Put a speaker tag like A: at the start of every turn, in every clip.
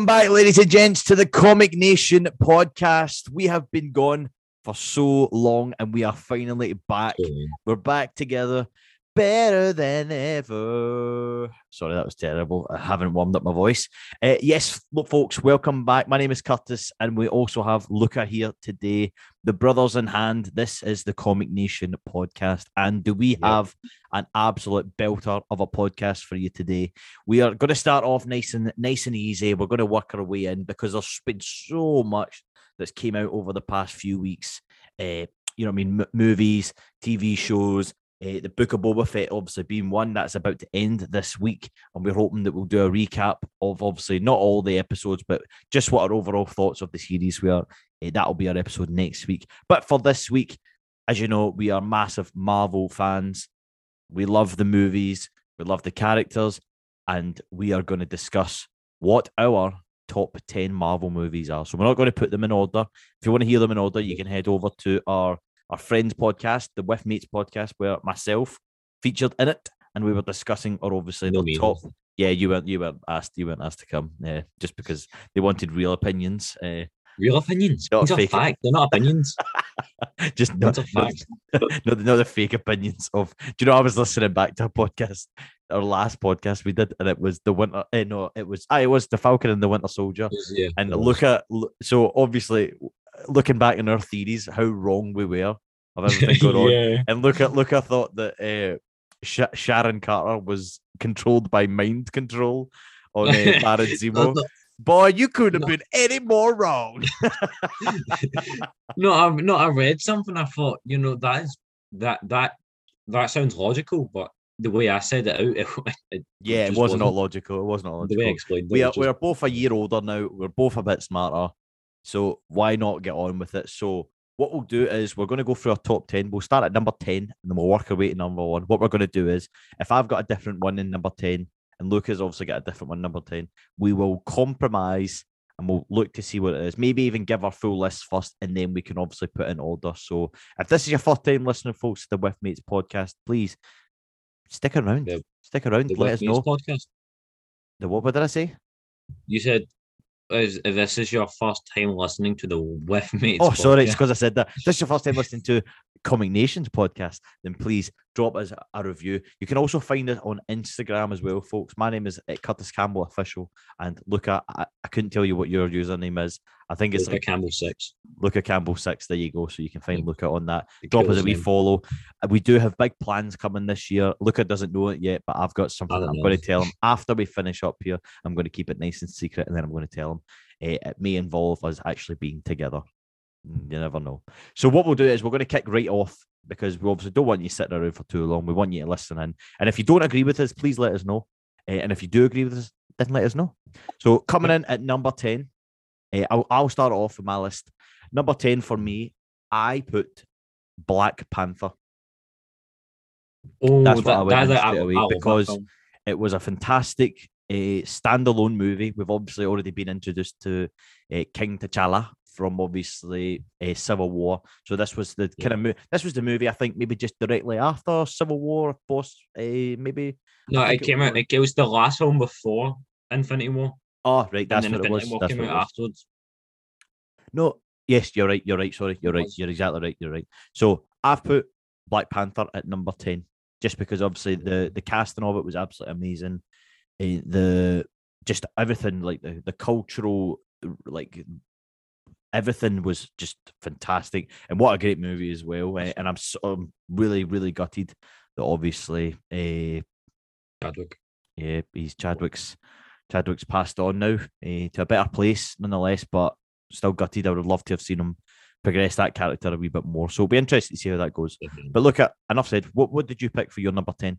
A: Welcome back, ladies and gents, to the Comic Nation podcast. We have been gone for so long and we are finally back. We're back together, better than ever. Sorry, that was terrible. I haven't warmed up my voice. Uh, yes, look, folks, welcome back. My name is Curtis, and we also have Luca here today. The brothers in hand. This is the Comic Nation podcast. And do we have an absolute belter of a podcast for you today? We are going to start off nice and nice and easy. We're going to work our way in because there's been so much that's came out over the past few weeks. Uh, you know, what I mean, M- movies, TV shows, uh, the Book of Boba Fett obviously being one that's about to end this week, and we're hoping that we'll do a recap of obviously not all the episodes, but just what our overall thoughts of the series were. Uh, that'll be our episode next week. But for this week, as you know, we are massive Marvel fans. We love the movies, we love the characters, and we are going to discuss what our top 10 Marvel movies are. So we're not going to put them in order. If you want to hear them in order, you can head over to our our friends podcast, the With Mates podcast, where myself featured in it, and we were discussing, or obviously
B: No
A: the top. Yeah, you weren't you weren't asked you weren't asked to come, yeah, just because they wanted real opinions. Uh,
B: Real opinions.
A: Not
B: These
A: fake.
B: fact. They're not opinions.
A: just not, not,
B: fact.
A: not, the- not the fake opinions of. Do you know? I was listening back to a podcast, our last podcast we did, and it was the winter. Eh, no, it was. I it was the Falcon and the Winter Soldier.
B: Yeah,
A: And look at so obviously looking back in our theories, how wrong we were of everything going on. And look at look, I thought that uh, Sh- Sharon Carter was controlled by mind control on uh, Baron Zemo. Boy, you couldn't have been any more wrong.
B: No, I no, I read something. I thought, you know, that is that that that sounds logical, but the way I said it out, it, it
A: yeah, it
B: just
A: was not
B: wasn't.
A: logical. It was not
B: the way I
A: logical.
B: explained it.
A: We are
B: was
A: we
B: just-
A: are both a year older now. We're both a bit smarter. So why not get on with it? So what we'll do is we're going to go through our top 10. We'll start at number 10 and then we'll work our way to number one. What we're going to do is if I've got a different one in number 10 and Luke has obviously got a different one number 10, we will compromise and we'll look to see what it is. Maybe even give our full list first and then we can obviously put in order. So if this is your first time listening, folks, to the With Mates podcast, please stick around.
B: The-
A: stick around.
B: the
A: Let
B: With
A: us
B: Mates
A: know.
B: podcast.
A: The what, what did I say?
B: You said is, if this is your first time listening to the With Mates.
A: Oh, sorry, it's because I said that. This is your first time listening to Comic Nations podcast, then please drop us a review. You can also find us on Instagram as well, folks. My name is uh, Curtis Campbell Official, and look at I, I couldn't tell you what your username is. I think it's
B: Luca
A: like
B: Campbell six.
A: Luca Campbell Six. There you go. So you can find
B: Yeah.
A: Luca on that.
B: The
A: Drop us a wee follow. Uh, We do have big plans coming this year. Luca doesn't know it yet, but I've got something I'm
B: know.
A: going to tell him after we finish up here. I'm going to keep it nice and secret, and then I'm going to tell him. Uh, it may involve us actually being together. You never know. So what we'll do is we're going to kick right off because we obviously don't want you sitting around for too long. We want you to listen in, and if you don't agree with us, please let us know. Uh, and if you do agree with us, then let us know. So coming in at number ten, uh, I'll, I'll start off with my list. Number ten for me, I put Black Panther.
B: Oh,
A: That's what I went
B: that-
A: straight
B: I-
A: away
B: I that
A: because. It was a fantastic uh, standalone movie. We've obviously already been introduced to uh, King T'Challa from obviously uh, Civil War. So this was the
B: Yeah.
A: kind of mo- this was the movie I think maybe just directly after Civil War, post uh, maybe.
B: no, it
A: it
B: came out. It was the last one before Infinity War,
A: Oh right, that's
B: and then
A: what it was.
B: War
A: That's
B: came
A: what it was.
B: afterwards.
A: No, yes, you're right. You're right. Sorry, you're right. You're exactly right. You're right. So I've put Black Panther at number ten, just because obviously the the casting of it was absolutely amazing. Eh, the just everything like the the cultural like everything was just fantastic, and what a great movie as well. eh, and I'm so, I'm really really gutted that obviously uh,
B: Chadwick.
A: yeah, he's Chadwick's Chadwick's passed on now eh, to a better place nonetheless, but still gutted. I would have loved to have seen him progress that character a wee bit more. So it'll be interesting to see how that goes. But look at enough said. What what did you pick for your number ten?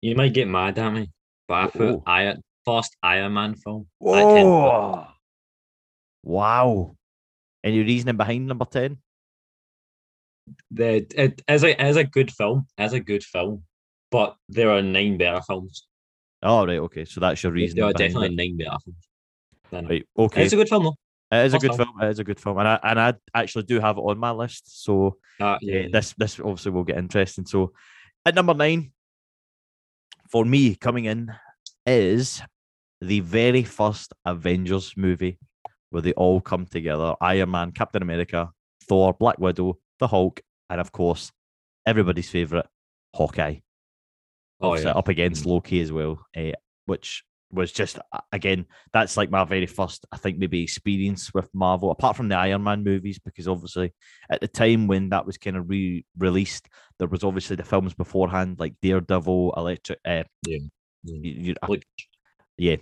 B: You might get mad at me, but I put
A: Oh.
B: Iron first Iron Man film. at 10.
A: Oh, wow! Any reasoning behind number ten?
B: The it is a is a good film, as a good film, but there are nine better films.
A: Oh right, okay. So that's your
B: There
A: reason.
B: are definitely nine better films. it.
A: right. Okay,
B: It's a good film though.
A: it is a good
B: film.
A: film. It is a good film, and I and I actually do have it on my list. So
B: Uh,
A: yeah,
B: yeah,
A: this this obviously will get interesting. So at number nine, for me coming in is the very first Avengers movie where they all come together Iron Man, Captain America, Thor, Black Widow, the Hulk, and of course, everybody's favorite, Hawkeye.
B: Oh, yeah.
A: up against
B: Mhm.
A: Loki as well, eh, which was just uh, again that's like my very first I think maybe experience with Marvel apart from the Iron Man movies because obviously at the time when that was kind of re-released there was obviously the films beforehand like Daredevil Elektra uh,
B: Yeah.
A: you, you,
B: Like-
A: yeah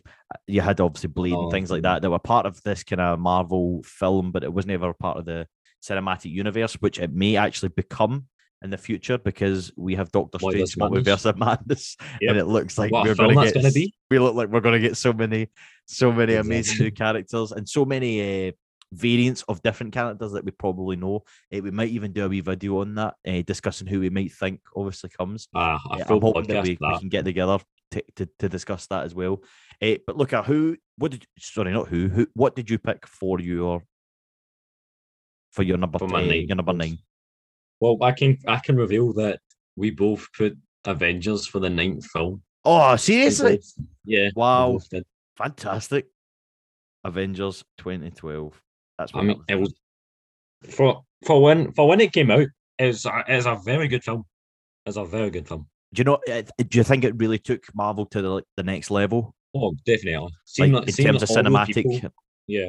A: you had obviously Blade and
B: Oh,
A: things like that that were part of this kind of Marvel film but it was never part of the cinematic universe which it may actually become in the future because we have Doctor
B: Multiverse
A: Strange Multiverse of Madness
B: Yep.
A: and it looks like
B: What
A: we're going to get
B: gonna be.
A: we look like we're going to get so many so many amazing new characters and so many uh, variants of different characters that we probably know. Uh, we might even do a wee video on that uh, discussing who we might think obviously comes.
B: Ah,
A: uh,
B: full
A: I'm hoping that we, we can get together to, to, to discuss that as well uh, but look at who what did sorry not who who what did you pick for your for your number
B: For nine,
A: your number nine
B: Well, I can I can reveal that we both put Avengers for the ninth film.
A: oh seriously
B: both- yeah.
A: Wow. fantastic Avengers 2012 that's what
B: I mean, it was for for when for when it came out. It was a, it a very good film. It's a very good film.
A: Do you know? uh, Do you think it really took Marvel to the like, the next level,
B: Oh, definitely.
A: like
B: Seeing,
A: in
B: seeing
A: terms of cinematic?
B: people- yeah.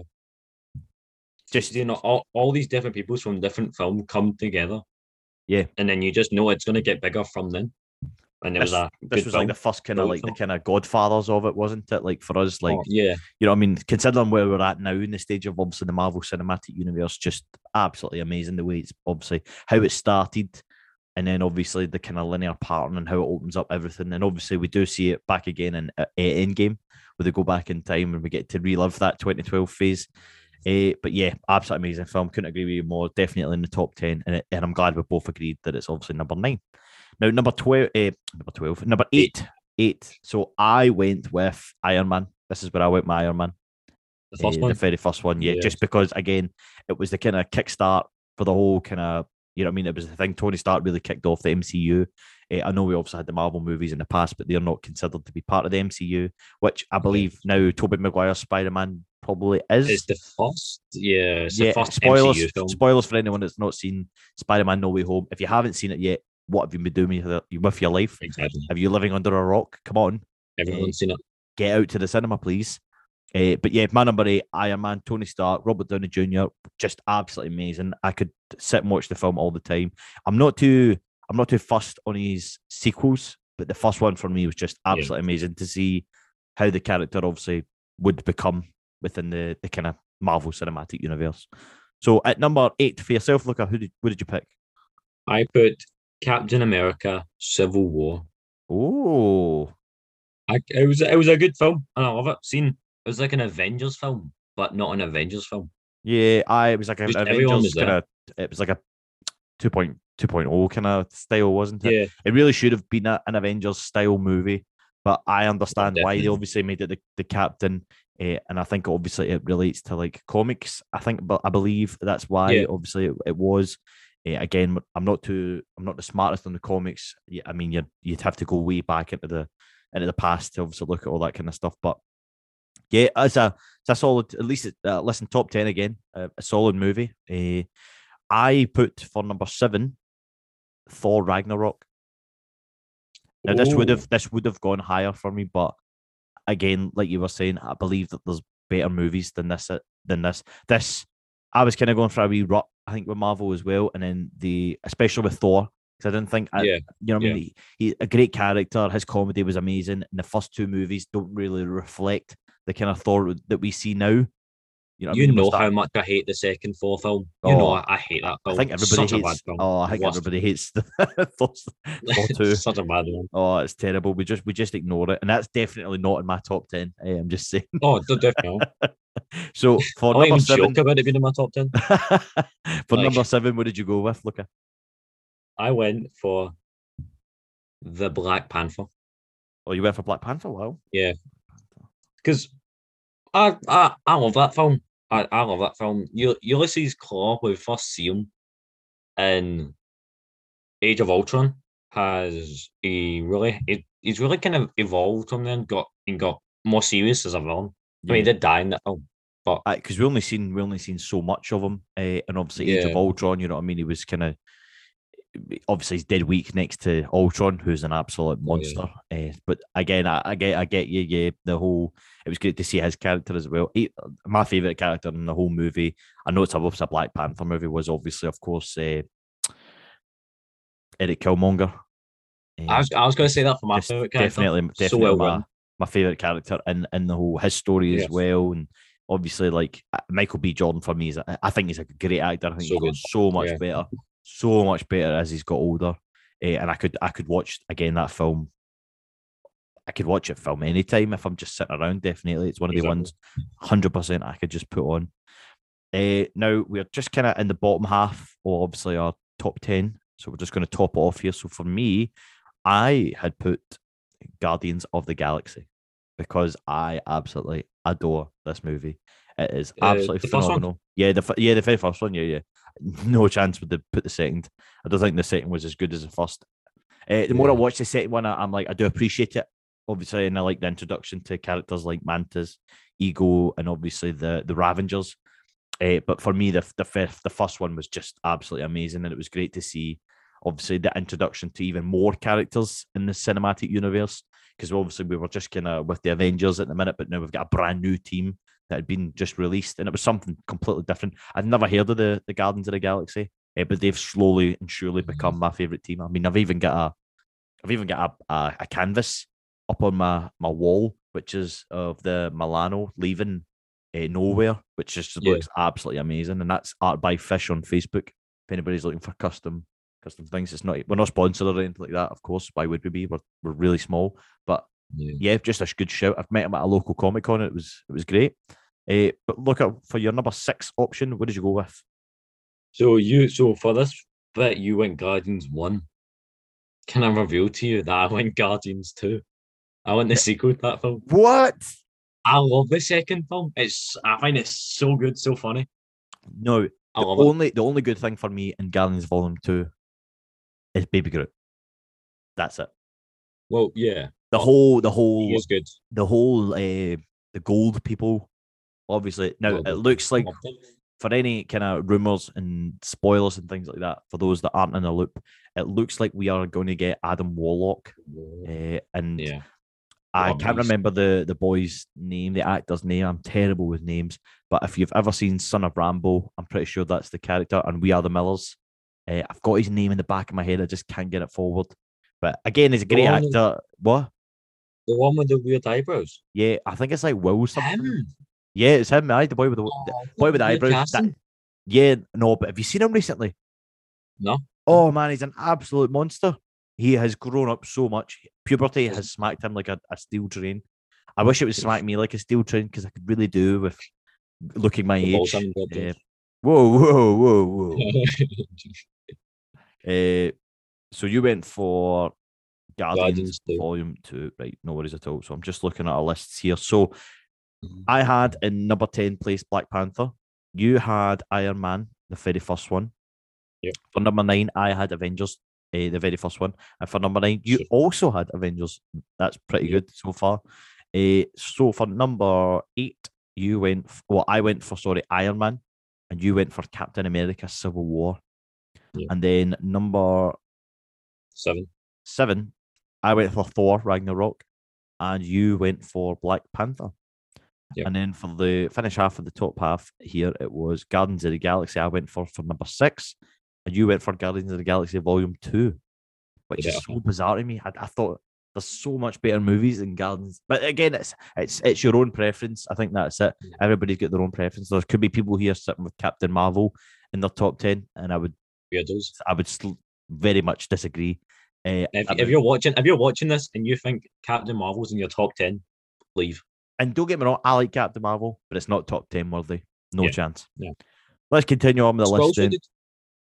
A: Just-
B: you know, all, all these different people from different film come together.
A: Yeah.
B: And then you just know it's gonna get bigger from then. And it was
A: This-
B: a
A: This was
B: film.
A: like the first kind of
B: Film
A: like the kind of Godfathers of it, wasn't it? Like for us, oh, like
B: Oh, yeah.
A: you know, what I mean, considering where we're at now in the stage of obviously the Marvel Cinematic Universe, just absolutely amazing the way it's obviously how it started, and then obviously the kind of linear pattern and how it opens up everything, and obviously we do see it back again in uh, Endgame, where they go back in time and we get to relive that 2012 phase. Uh, but yeah, absolutely amazing film. Couldn't agree with you more. Definitely in the top ten, and, and I'm glad we both agreed that it's obviously number nine. Now number twelve, uh, number twelve, number eight, eight. So I went with Iron Man. This is where I went with Iron Man.
B: The first
A: Uh,
B: one.
A: the very first one, yeah,
B: Yeah.
A: just because again, it was the kind of kickstart for the whole kind of, you know, what I mean, it was the thing. Tony Stark really kicked off the MCU. Uh, I know we obviously had the Marvel movies in the past, but they're not considered to be part of the MCU, which I believe now Tobey Maguire's Spider Man probably is.
B: It's the first. Yeah. It's
A: yeah,
B: first
A: spoilers, spoilers for anyone that's not seen Spider Man No Way Home. If you haven't seen it yet, what have you been doing with your- life?
B: Exactly.
A: Are you living under a rock? Come on
B: Everyone's seen it.
A: get out to the cinema, please. Uh, but yeah, my number eight, Iron Man, Tony Stark, Robert Downey Jr., just absolutely amazing. I could sit and watch the film all the time. I'm not too, I'm not too fussed on his sequels, but the first one for me was just
B: Yeah.
A: absolutely amazing to see how the character obviously would become within the, the kind of Marvel Cinematic Universe. So at number eight for yourself, Luca, who did, who did you pick?
B: I put Captain America: Civil War.
A: Oh,
B: I, it was it was a good film, and I love it. Seen it was like an Avengers film, but not an Avengers film.
A: yeah, I it was like an
B: Just
A: Avengers kind of, it was like a 2.2.0 kind of style, wasn't it?
B: Yeah,
A: It really should have been a, an Avengers style movie, but I understand why they obviously made it the, the captain. eh, and I think obviously it relates to like comics. I think, but I believe that's why
B: Yeah.
A: obviously it, it was. Eh, again, I'm not too, I'm not the smartest on the comics. Yeah, I mean, you'd you'd have to go way back into the into the past to obviously look at all that kind of stuff. But yeah, as a it's a solid, at least it, uh, listen, top ten again, uh, a solid movie. Eh, I put for number seven, Thor Ragnarok. Now this would have this would have gone higher for me, but again, like you were saying, I believe that there's better movies than this uh, than this. This I was kind of going for a wee rut, I think, with Marvel as well, and then the especially with Thor because I didn't think, I,
B: Yeah,
A: you know, what I mean, he, he a great character. His comedy was amazing, and the first two movies don't really reflect the kind of Thor that we see now. You know, what I
B: you
A: mean?
B: Know
A: that-
B: how much I hate the second Thor film. You know
A: Oh,
B: I, I hate that film.
A: I think everybody
B: Such
A: hates. Oh, I think
B: Worst.
A: everybody hates the Thor two.
B: Such a bad one.
A: Oh, it's terrible. We just we just ignore it, and that's definitely not in my top ten. I'm just saying.
B: Oh, definitely.
A: So for
B: don't
A: number seven,
B: joke about it being in my top ten.
A: for
B: Like-
A: number seven, what did you go with, Luca?
B: I went for the Black Panther
A: Oh, you went for Black Panther. Wow. Yeah.
B: Because I, I I love that film. I, I love that film. U- Ulysses Klaue, when we first see him in Age of Ultron, has he really he, he's really kind of evolved from then. Got and got more serious as a villain. I mean, he did die in that film, but
A: because we only seen we only seen so much of him, uh, and obviously Age of
B: Yeah.
A: Ultron. You know what I mean? He was kind of obviously he's dead weak next to Ultron, who's an absolute
B: Oh, yeah.
A: monster. Uh, but again, I, I get I get you. Yeah, the whole it was great to see his character as well. He, my favorite character in the whole movie. I know it's a, it's a Black Panther movie. Was obviously, of course, uh, Eric Killmonger.
B: I was I was going to say that for my favorite character.
A: definitely,
B: so
A: definitely
B: well
A: my, my favorite character in in the whole his story as well, and obviously like uh, Michael B. Jordan for me is I think he's a great actor. I think
B: So
A: he got
B: good.
A: so much
B: Yeah.
A: better, so much better as he's got older, Eh, and I could I could watch again that film. I could watch it film anytime if I'm just sitting around. Definitely, it's one of the
B: Exactly.
A: ones, hundred percent. I could just put on. Uh, now we're just kind of in the bottom half, or obviously our top ten. So we're just going to top it off here. So for me, I had put Guardians of the Galaxy because I absolutely adore this movie. It is
B: Uh,
A: absolutely
B: one?
A: phenomenal. Yeah, the yeah the very first one. Yeah, yeah. No chance would they put the second. I don't think the second was as good as the first. Uh, the more I watch the second one, I- I'm like I do appreciate it, obviously, and I like the introduction to characters like Mantis, Ego, and obviously the the Ravengers. Uh, but for me, the the fifth, the first one was just absolutely amazing, and it was great to see. Obviously, the introduction to even more characters in the cinematic universe, because obviously we were just kind of with the Avengers at the minute, but now we've got a brand new team that had been just released, and it was something completely different. I'd never heard of the the Guardians of the Galaxy, eh, but they've slowly and surely become my favorite team. I mean, I've even got a, I've even got a, a, a canvas up on my my wall, which is of the Milano leaving uh, nowhere, which just
B: Yeah.
A: looks absolutely amazing, and that's art by Fish on Facebook. If anybody's looking for custom custom things, it's not we're not sponsored or anything like that. Of course, why would we be? We're we're really small, but
B: Yeah.
A: yeah, just a good shout. I've met him at a local comic con. It was it was great. Uh, but look at for your number six option. What did you go with?
B: So you so for this bit you went Guardians one. Can I reveal to you that I went Guardians two? I went the sequel to that film.
A: What?
B: I love the second film. It's I find it so good, so funny.
A: No,
B: I
A: the
B: love it.
A: only the only good thing for me in Guardians Volume Two is Baby Groot. That's it.
B: Well, yeah,
A: The whole the
B: he
A: whole
B: is good.
A: the whole uh, the gold people. Obviously, now
B: Well,
A: it looks like for any kind of rumors and spoilers and things like that, for those that aren't in the loop, it looks like we are going to get Adam Warlock. Uh, and
B: Yeah,
A: I can't
B: beast.
A: remember the the boy's name, the actor's name. I'm terrible with names. But if you've ever seen Son of Rambow, I'm pretty sure that's the character. And We Are the Millers. Uh, I've got his name in the back of my head. I just can't get it forward. But again, he's a great actor. What?
B: The one with the weird eyebrows.
A: Yeah, I think it's like Will something.
B: Him.
A: Yeah, it's him. Aye, the boy with the, the
B: Oh,
A: boy with the eyebrows. that- yeah, no, but have you seen him recently?
B: No.
A: Oh man, he's an absolute monster. He has grown up so much. Puberty has smacked him like a, a steel train. I wish it would smack me like a steel train because I could really do with looking my
B: The
A: age.
B: the
A: Uh, whoa, whoa, whoa, whoa. uh, so you went for Guardians,
B: Guardians.
A: Volume Two, right? No worries at all. So I'm just looking at our lists here. So
B: Mhm.
A: I had in number ten place Black Panther. You had Iron Man, the very first one.
B: Yep.
A: For number nine, I had Avengers, uh, the very first one. And for number nine, you
B: Sure.
A: also had Avengers. That's pretty
B: Yep.
A: good so far. Uh, so for number eight, you went. f- Well, I went for sorry Iron Man, and you went for Captain America: Civil War.
B: Yep.
A: And then number
B: Seven.
A: seven, I went for Thor Ragnarok, and you went for Black Panther.
B: Yep.
A: And then for the finish half of the top half here, it was Guardians of the Galaxy. I went for for number six, and you went for Guardians of the Galaxy Volume Two, which
B: Yeah.
A: is so bizarre to me. I, I thought there's so much better movies than Guardians, but again, it's it's it's your own preference. I think that's it.
B: Yeah.
A: Everybody's got their own preference. There could be people here sitting with Captain Marvel in their top ten, and I would
B: Weirdos.
A: I would still very much disagree. Uh,
B: If, if you're watching, if you're watching this and you think Captain Marvel's in your top ten, leave.
A: And don't get me wrong, I like Captain Marvel, but it's not top 10 worthy. No
B: Yeah,
A: chance.
B: yeah.
A: Let's continue on with the
B: Skrulls
A: list then.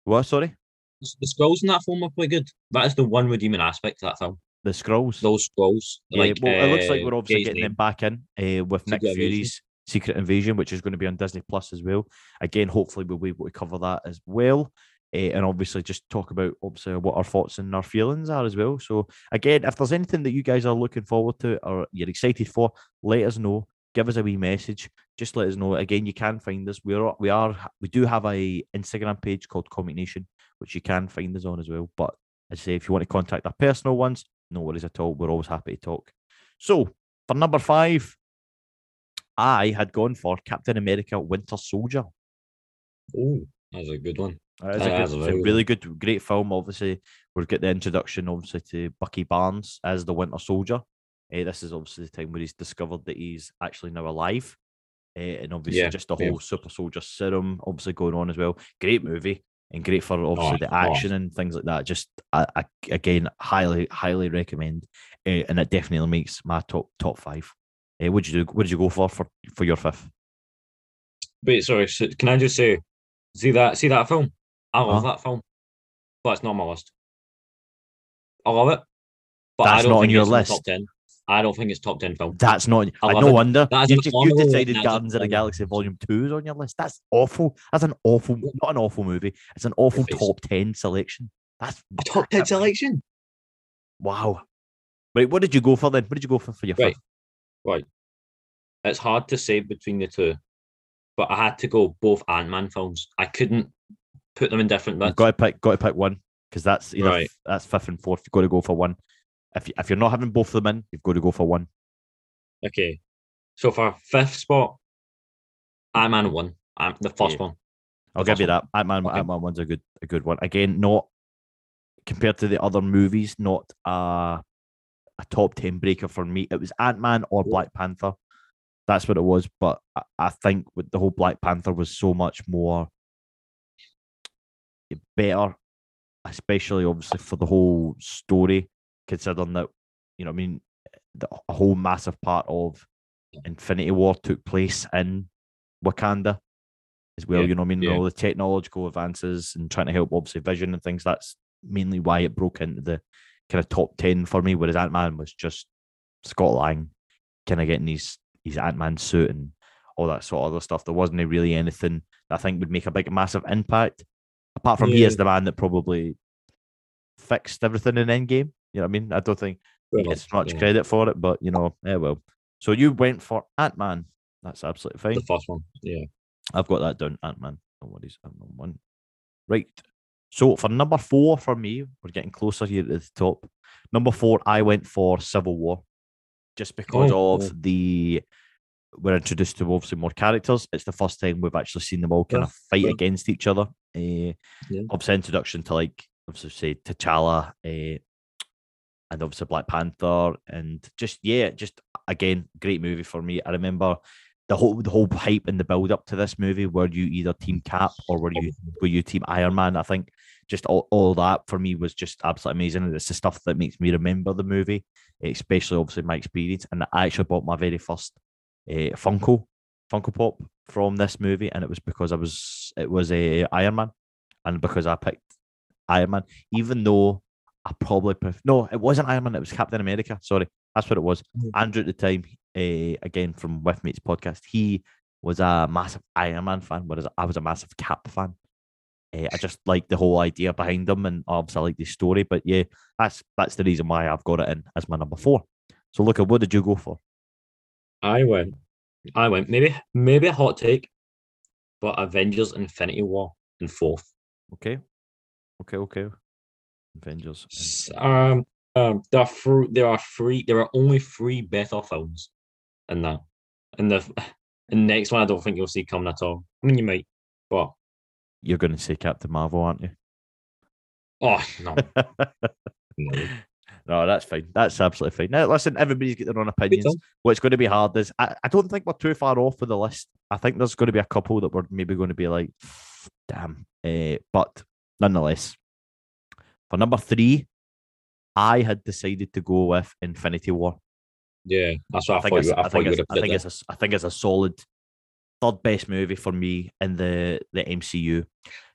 A: What, sorry?
B: The the Skrulls in that film are quite good. That is the one redeeming aspect of that film.
A: The Skrulls.
B: Those Skrulls.
A: yeah,
B: like,
A: well, it looks like
B: uh,
A: we're obviously getting
B: name.
A: them back in uh, with Nick
B: Secret Invasion.
A: Fury's Secret Invasion, which is going to be on Disney Plus as well. Again, hopefully we'll be able to cover that as well. Uh, and obviously just talk about obviously what our thoughts and our feelings are as well. So again, if there's anything that you guys are looking forward to or you're excited for, let us know. Give us a wee message. Just let us know. Again, you can find us. We're we are we do have a Instagram page called Comic Nation, which you can find us on as well. But as I say, if you want to contact our personal ones, no worries at all. We're always happy to talk. So for number five, I had gone for Captain America Winter Soldier.
B: Oh, that's a good one.
A: Is a, good, a, a really good, great film. Obviously, we'll get the introduction, obviously, to Bucky Barnes as the Winter Soldier. Uh, this is obviously the time where he's discovered that he's actually now alive. Uh, and obviously, yeah, just the whole yeah. super soldier serum, obviously, going on as well. Great movie and great for obviously oh, the action oh. and things like that. Just I, I, again, highly, highly recommend, uh, and it definitely makes my top top five. Uh, what did you do? What did you go for for for your fifth?
B: Wait, sorry. So can I just say, see that see that film? I love huh? that film, but it's not on my list. I love it,
A: but That's I don't not on your list.
B: Top ten. I don't think it's top ten film.
A: That's not. I no it. wonder you, you decided Guardians of the Galaxy Volume Two is on your list. That's awful. That's an awful, not an awful movie. It's an awful it's top ten selection. That's
B: a top ten selection.
A: Wow. Wait, what did you go for then? What did you go for for your
B: right. Fifth? Right. It's hard to say between the two, but I had to go both Ant Man films. I couldn't put them in different bits.
A: You've got to pick. Got to pick one because that's either right. that's fifth and fourth. You've got to go for one. If you, if you're not having both of them in, you've got to go for one.
B: Okay. So for fifth spot, Ant Man one. I'm the first yeah. one.
A: I'll give you that. Ant Man okay. Ant Man one's a good a good one. Again, not compared to the other movies, not a a top ten breaker for me. It was Ant Man or Black Panther. That's what it was. But I, I think with the whole Black Panther was so much more better, especially obviously for the whole story considering that you know, I mean, the, a whole massive part of Infinity War took place in Wakanda as well. Yeah, you know, I mean, yeah. all the technological advances and trying to help obviously Vision and things. That's mainly why it broke into the kind of top ten for me. Whereas Ant Man was just Scott Lang kind of getting his his Ant Man suit and all that sort of other stuff. There wasn't really anything I think would make a big massive impact. Apart from yeah. he is the man that probably fixed everything in Endgame. You know what I mean? I don't think he gets much yeah. credit for it, but you know, yeah, well. So you went for Ant Man. That's absolutely fine.
B: The first one, yeah.
A: I've got that down. Ant Man. No worries. Ant Man one. Right. So for number four for me, we're getting closer here to the top. Number four, I went for Civil War, just because oh, of oh. the we're introduced to obviously more characters. It's the first time we've actually seen them all kind yeah. of fight yeah. against each other. Uh, yeah. Obviously, introduction to like obviously say T'Challa, uh, and obviously Black Panther, and just yeah, just again, great movie for me. I remember the whole the whole hype and the build up to this movie. Were you either Team Cap or were you were you Team Iron Man? I think just all, all that for me was just absolutely amazing. And it's the stuff that makes me remember the movie, especially obviously my experience. And I actually bought my very first uh, Funko Funko Pop from this movie, and it was because I was it was a uh, Iron Man, and because I picked Iron Man, even though I probably pref- no, it wasn't Iron Man. It was Captain America. Sorry, that's what it was. Mm-hmm. Andrew at the time, uh, again from With Mates podcast, he was a massive Iron Man fan, whereas I was a massive Cap fan. Uh, I just like the whole idea behind them, and obviously I like the story. But yeah, that's that's the reason why I've got it in as my number four. So look at what did you go for?
B: I went, I went maybe maybe a hot take, but Avengers: Infinity War in fourth.
A: Okay, okay, okay. Avengers.
B: Um, um, there are three, there are three. There are only three better films in that. And the and next one, I don't think you'll see coming at all. I mean, you might, but
A: you're going to see Captain Marvel, aren't you?
B: Oh no.
A: no. No, that's fine. That's absolutely fine. Now, listen, everybody's got their own opinions. What's going to be hard is I, I don't think we're too far off of the list. I think there's going to be a couple that we're maybe going to be like, damn. Uh, but nonetheless, for number three, I had decided to go with Infinity War.
B: Yeah, that's what I, I think. It's, I, I, think it's, I
A: think it's a, I think it's a solid third best movie for me in the the MCU.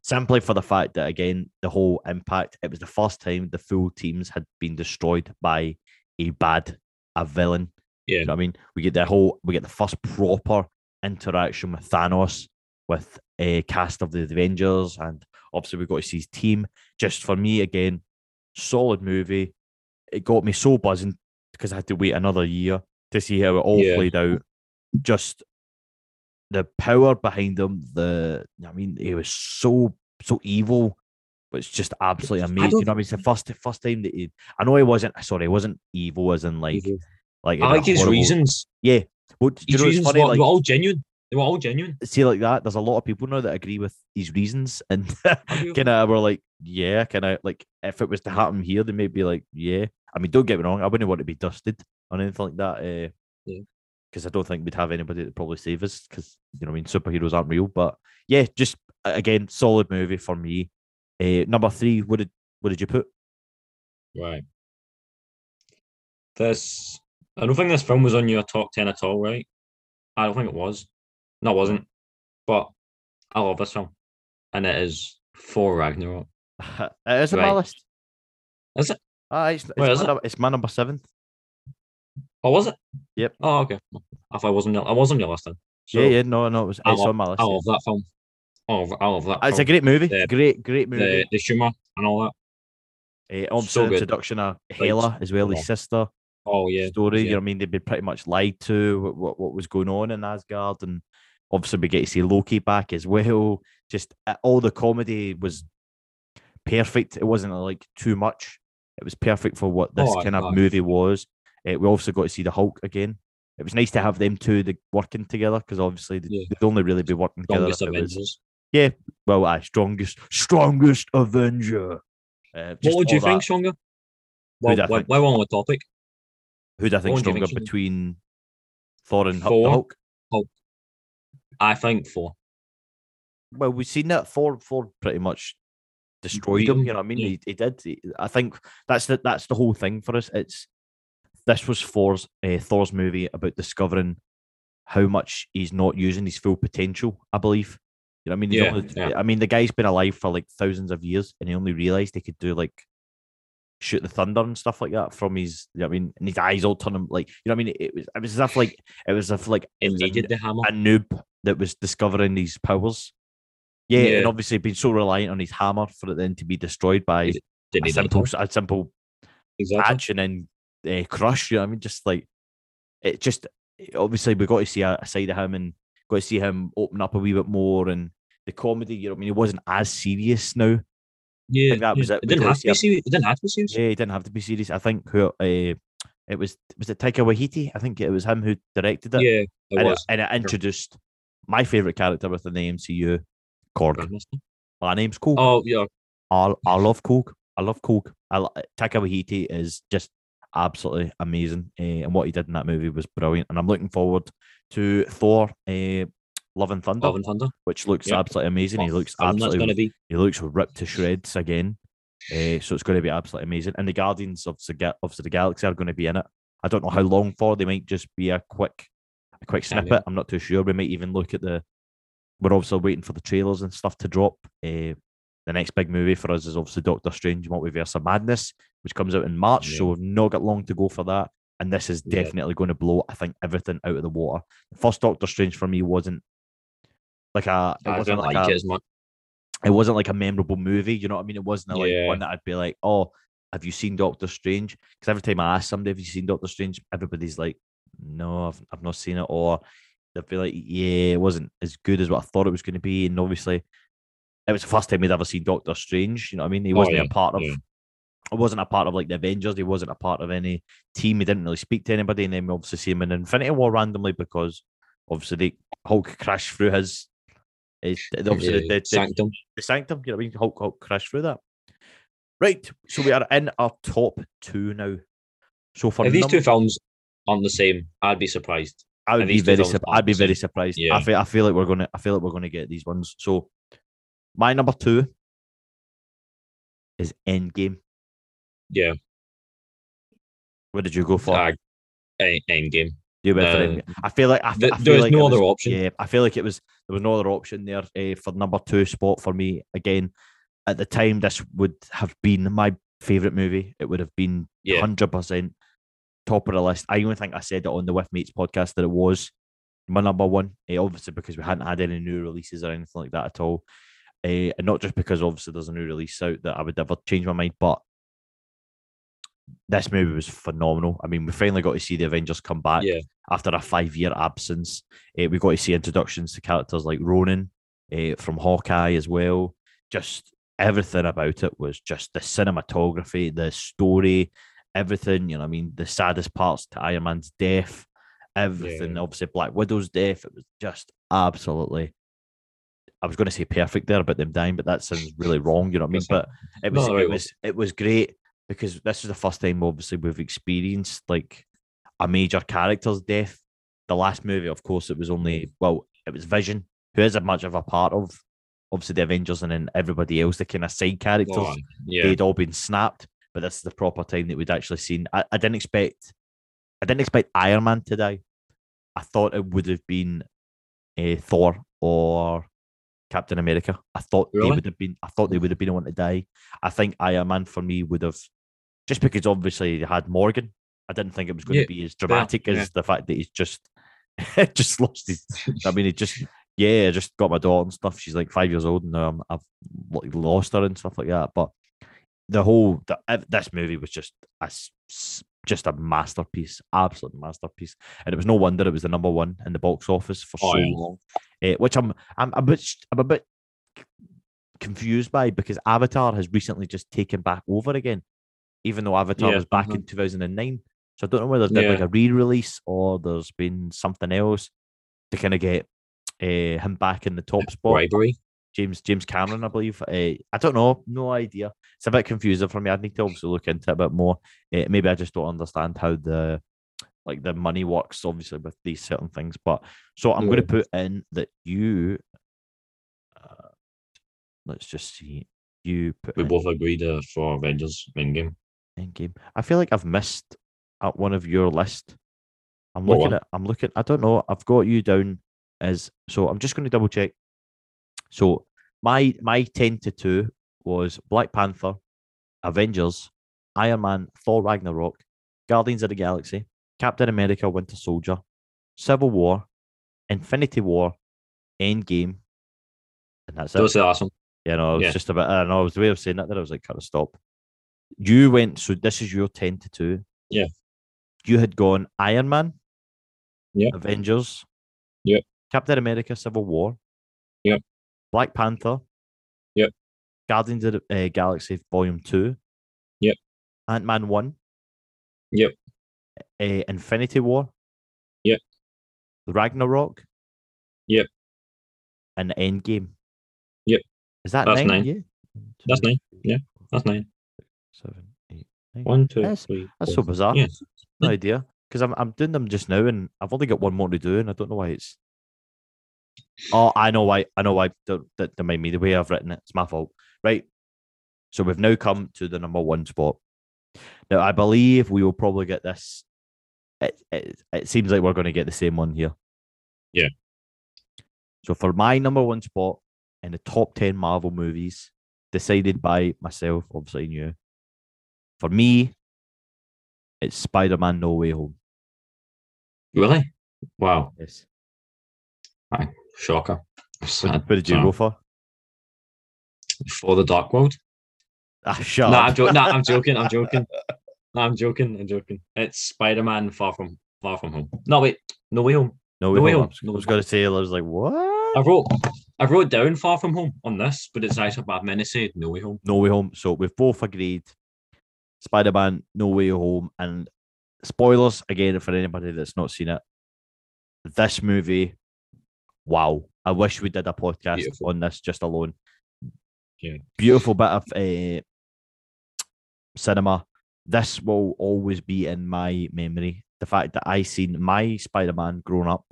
A: Simply for the fact that again, the whole impact. It was the first time the full teams had been destroyed by a bad a villain.
B: Yeah,
A: you know I mean, we get the whole we get the first proper interaction with Thanos with a cast of the Avengers, and obviously we got to see his team. Just for me, again, solid movie. It got me so buzzing because I had to wait another year to see how it all
B: Yeah.
A: played out. Just the power behind him. The I mean, he was so so evil, but it's just absolutely amazing. You know, what I mean, it's the first first time that he. I know he wasn't. Sorry, he wasn't evil as in like
B: Evil.
A: like.
B: I like his
A: horrible-
B: reasons.
A: Yeah, but do you
B: His
A: know
B: reasons
A: funny?
B: were,
A: Like,
B: were all genuine. They were all genuine.
A: see like that. There's a lot of people now that agree with his reasons, and kind of were like, yeah, kind of like if it was to happen here, they may be like, yeah. I mean, don't get me wrong, I wouldn't want to be dusted on anything like that. Uh,
B: Yeah.
A: Because I don't think we'd have anybody to probably save us. Because you know, I mean, superheroes aren't real. But yeah, just uh, again, solid movie for me. Uh, number three, what did what did you put?
B: Right. This, I don't think this film was on your top 10 at all, right? I don't think it was. No, it wasn't. But I love this film. And it is Thor Ragnarok.
A: it is on my list.
B: Is it?
A: Ah, it's, it's, my,
B: it?
A: it's my number seven.
B: Oh, was it?
A: Yep.
B: Oh, okay. I thought I wasn't, I wasn't your last time. So,
A: yeah, yeah, no, no, it was,
B: I
A: it's
B: love-
A: on my list.
B: I love that film. I love, I love that
A: It's a great movie.
B: The-
A: great, great movie.
B: the, the Schumer and all that.
A: Uh, also,
B: So
A: introduction of Hela as well,
B: yeah.
A: his sister
B: Oh, yeah.
A: story. You know I mean? They'd been pretty much lied to what, what, what was going on in Asgard, and obviously we get to see Loki back as well. Just uh, all the comedy was perfect. It wasn't like too much. It was perfect for what this
B: Oh,
A: kind of movie was. Uh, we also got to see the Hulk again. It was nice to have them two the, working together because obviously they,
B: Yeah.
A: they'd only really be working together.
B: Strongest
A: if it was-
B: Avengers.
A: well, aye, strongest, strongest Avenger. Uh,
B: What would you
A: all
B: think,
A: that.
B: stronger? Well,
A: think?
B: we're on the topic,
A: Who do I think
B: What
A: stronger
B: think,
A: between Thor and Hu- the
B: Thor?
A: Hulk?
B: I think four.
A: Well, we've seen that Thor. Thor pretty much destroyed him.
B: Him,
A: You know what I mean?
B: yeah.
A: He, he did. He- I think that's the that's the whole thing for us. It's this was Thor's uh, Thor's movie about discovering how much he's not using his full potential. I believe. You know what I mean?
B: Yeah,
A: only-
B: yeah.
A: I mean, the guy's been alive for like thousands of years, and he only realized he could do like shoot the thunder and stuff like that from his. You know what I mean? And his eyes all turn him like you know what I mean? It was it was as if like it was as if like it was a
B: the hammer.
A: a noob that was discovering these powers. Yeah, and obviously being so reliant on his hammer for it then to be destroyed by a
B: need that at
A: simple, a simple
B: Exactly.
A: patch and then uh, crush. You know I mean? Just like it, just obviously we got to see a, a side of him and got to see him open up a wee bit more and the comedy. You know, I mean, it wasn't as serious now.
B: Yeah,
A: that was it.
B: It didn't have
A: to
B: be serious. It didn't have to be serious.
A: Yeah, he didn't have to be serious. I think who uh, it was was it Taika Waititi? I think it was him who directed it.
B: Yeah, it
A: and,
B: was.
A: it, and it introduced my favorite character within the MCU, Korg. My name's Korg.
B: Oh yeah,
A: I, I love Korg. I love Korg. I Taika Waititi is just absolutely amazing, uh, and what he did in that movie was brilliant. And I'm looking forward to Thor, uh, Love and Thunder,
B: Love and Thunder.
A: which looks
B: Yep.
A: absolutely amazing. He looks absolutely
B: going to be.
A: he looks ripped to shreds again. Uh, so it's going to be absolutely amazing. And the Guardians of the of the Galaxy are going to be in it. I don't know how long for. They might just be a quick a quick snippet. I'm not too sure. We might even look at the. We're obviously waiting for the trailers and stuff to drop. Uh, the next big movie for us is obviously Doctor Strange Multiverse of Madness, which comes out in March.
B: Yeah.
A: So we've not got long to go for that. And this is
B: Yeah.
A: definitely going to blow, I think, everything out of the water. The first Doctor Strange for me wasn't like a. It
B: I
A: wasn't
B: didn't
A: like,
B: like
A: a,
B: it as much.
A: it wasn't like a memorable movie. You know what I mean? It wasn't like
B: Yeah.
A: one that I'd be like, oh, have you seen Doctor Strange? Because every time I ask somebody, have you seen Doctor Strange? Everybody's like, no, I've, I've not seen it. Or they'll be like, yeah, it wasn't as good as what I thought it was going to be. And obviously, it was the first time we'd ever seen Doctor Strange. You know what I mean? He
B: Oh,
A: wasn't
B: yeah,
A: a part of.
B: yeah.
A: It wasn't a part of like the Avengers. He wasn't a part of any team. He didn't really speak to anybody. And then we obviously see him in Infinity War randomly because obviously the Hulk crashed through his. his obviously,
B: Yeah,
A: the, the, the,
B: Sanctum.
A: the sanctum. You know what I mean? Hulk, Hulk crashed through that. Right. So we are in our top two now. So for
B: If these
A: num-
B: two films aren't the same, I'd be surprised.
A: I would be very. I'd be very surprised. I feel. I feel like we're gonna. I feel like we're gonna get these ones. So my number two is Endgame.
B: Yeah,
A: Where did you go for?
B: uh, Endgame.
A: you went for
B: uh,
A: Endgame. I feel like I,
B: th-
A: I feel
B: there is
A: like
B: no other
A: was-
B: option.
A: Yeah, I feel like it was there was no other option there uh, for number two spot for me. Again, at the time, this would have been my favorite movie. It would have been
B: Yeah.
A: hundred percent top of the list. I even think I said it on the With Mates podcast that it was. my number one. Uh, obviously, because we hadn't had any new releases or anything like that at all, uh, and not just because obviously there's a new release out that I would ever change my mind, but this movie was phenomenal. I mean, we finally got to see the Avengers come back
B: Yeah.
A: after a five year absence. Uh, we got to see introductions to characters like Ronin uh, from Hawkeye as well. Just everything about it was just the cinematography, the story, everything. You know, I mean, the saddest parts to Iron Man's death, everything.
B: Yeah.
A: Obviously, Black Widow's death. It was just absolutely. I was going to say perfect there about them dying, but that sounds really wrong. You know what I mean? But it was
B: No, it
A: was it was great because this is the first time obviously we've experienced like a major character's death. The last movie, of course, it was only well, it was Vision, who is a much of a part of obviously the Avengers and then everybody else, the kind of side characters,
B: Oh, yeah.
A: they'd all been snapped. But this is the proper time that we'd actually seen. I, I didn't expect I didn't expect Iron Man to die. I thought it would have been uh, Thor or Captain America. I thought they would have been. I thought they would have been the one to die. I think Iron Man for me would have, just because obviously they had Morgan. I didn't think it was going
B: Yeah,
A: to be as dramatic as
B: yeah.
A: the fact that he's just just lost his. I mean, he just yeah, I just got my daughter and stuff. She's like five years old, and um, I've lost her and stuff like that. But the whole the, this movie was just a just a masterpiece, absolute masterpiece, and it was no wonder it was the number one in the box office for
B: Oh,
A: so
B: yeah.
A: long. Eh, which I'm I'm a bit I'm a bit confused by because Avatar has recently just taken back over again, even though Avatar
B: Yeah,
A: was back
B: mhm.
A: in 2009. So I don't know whether there's been like a re-release or there's been something else to kind of get uh, him back in the top spot.
B: Bribery.
A: James James Cameron, I believe. Uh, I don't know, no idea. It's a bit confusing for me. I need to obviously look into it a bit more. Uh, maybe I just don't understand how the like the money works, obviously with these certain things. But so I'm going to put in that you. Uh, let's just see. You put
B: We
A: in
B: both agreed uh, for Avengers Endgame.
A: Endgame. I feel like I've missed at one of your list. I'm
B: What
A: looking
B: one?
A: at. I'm looking. I don't know. I've got you down as so. I'm just going to double check. So my my ten to two was Black Panther, Avengers, Iron Man, Thor Ragnarok, Guardians of the Galaxy, Captain America, Winter Soldier, Civil War, Infinity War, Endgame, and that's it.
B: That was the last one.
A: Yeah, no, it was
B: Yeah.
A: just about. I don't know. It was the way of saying that. That I was like, kind of stop. You went. So this is your ten to two.
B: Yeah.
A: You had gone Iron Man.
B: Yeah.
A: Avengers.
B: Yeah.
A: Captain America: Civil War.
B: Yep.
A: Black Panther.
B: Yep.
A: Guardians of the uh, Galaxy Volume Two.
B: Yep.
A: Ant Man One.
B: Yep.
A: Uh, Infinity War.
B: Yep.
A: Ragnarok.
B: Yep.
A: And Endgame.
B: Yep.
A: Is that
B: That's
A: nine?
B: nine.
A: Yeah.
B: That's nine. Yeah. That's nine.
A: Seven, eight, nine.
B: One, two,
A: That's-
B: three,
A: That's
B: four.
A: so bizarre.
B: Yeah.
A: No idea. Because I'm I'm doing them just now and I've only got one more to do and I don't know why it's Oh, I know why. I know why. Don't, don't mind me. The way I've written it, it's my fault. Right. So we've now come to the number one spot. Now I believe we will probably get this. It, it, it seems like we're going to get the same one here.
B: Yeah.
A: So for my number one spot in the top ten Marvel movies, decided by myself, obviously you. For me, it's Spider-Man: No Way Home.
B: Really? Wow.
A: Yes.
B: Shocker.
A: What,
B: Sad.
A: what did you
B: So,
A: go for?
B: Thor the Dark World?
A: Ah, shut
B: No,
A: up.
B: I'm, jo- nah, I'm joking. I'm joking. No, I'm joking. I'm joking. It's Spider Man Far From Far From Home. No, wait. No Way Home.
A: No Way
B: No Way
A: Home.
B: Home.
A: I was, going to say, I was like, what?
B: I wrote I wrote down Far From Home on this, but it's actually bad to say No Way Home.
A: No Way Home. So we've both agreed Spider Man, No Way Home. And spoilers again for anybody that's not seen it. This movie, wow. I wish we did a podcast
B: Beautiful.
A: on this just alone.
B: Yeah.
A: Beautiful bit of uh, cinema. This will always be in my memory. The fact that I seen my Spider Man growing up.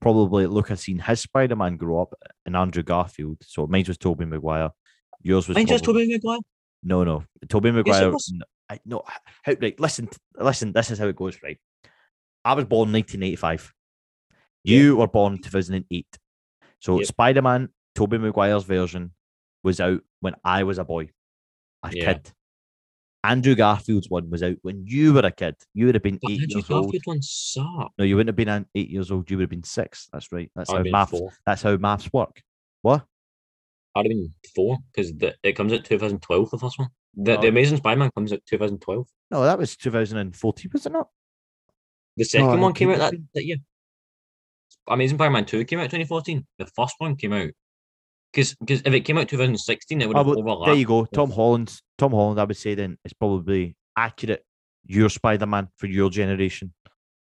A: Probably look, I seen his Spider Man grow up in Andrew Garfield. So mine was Tobey Maguire. Yours was
B: just
A: probably-
B: Tobey Maguire?
A: no, no. Tobey
B: Yes, it
A: Maguire. n- I, no, how, right. Listen, listen. This is how it goes. Right. I was born 1985. You were born 2008. So. Spider Man, Tobey Maguire's version, was out when I was a boy, a
B: Yeah.
A: kid. Andrew Garfield's one was out when you were a kid. You would have been
B: But
A: eight
B: Andrew
A: years old.
B: Garfield one sucked.
A: No, you wouldn't have been eight years old. You would have been six. That's right. That's
B: I'd
A: how maths.
B: four.
A: That's how maths work. What?
B: I'd have been four because it comes out 2012. The first one, the,
A: Oh.
B: the Amazing Spider-Man comes out 2012.
A: No, that was 2014, was it not?
B: The second
A: it
B: one came out that, that year. Amazing Spider-Man 2 came out 2014. The first one came out because because if it came out 2016, it would
A: Oh,
B: have
A: well,
B: overlapped.
A: there you go. Tom Holland. Tom Holland, I would say then is probably accurate. Your Spider Man for your generation.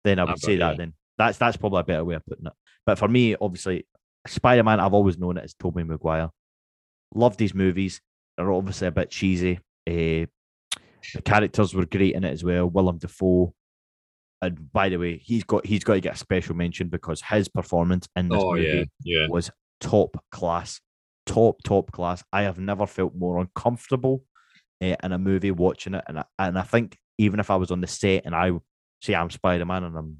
A: Then I would
B: I've
A: say that. Then that's that's probably a better way of putting it. But for me, obviously, Spider Man, I've always known it as Tobey Maguire. Love these movies. They're obviously a bit cheesy. Eh, the characters were great in it as well. Willem Dafoe. And by the way, he's got he's got to get a special mention because his performance in this
B: Oh
A: movie
B: yeah, yeah.
A: was top class, top top class. I have never felt more uncomfortable uh, in a movie watching it, and I, and I think even if I was on the set and I say I'm Spider Man and I'm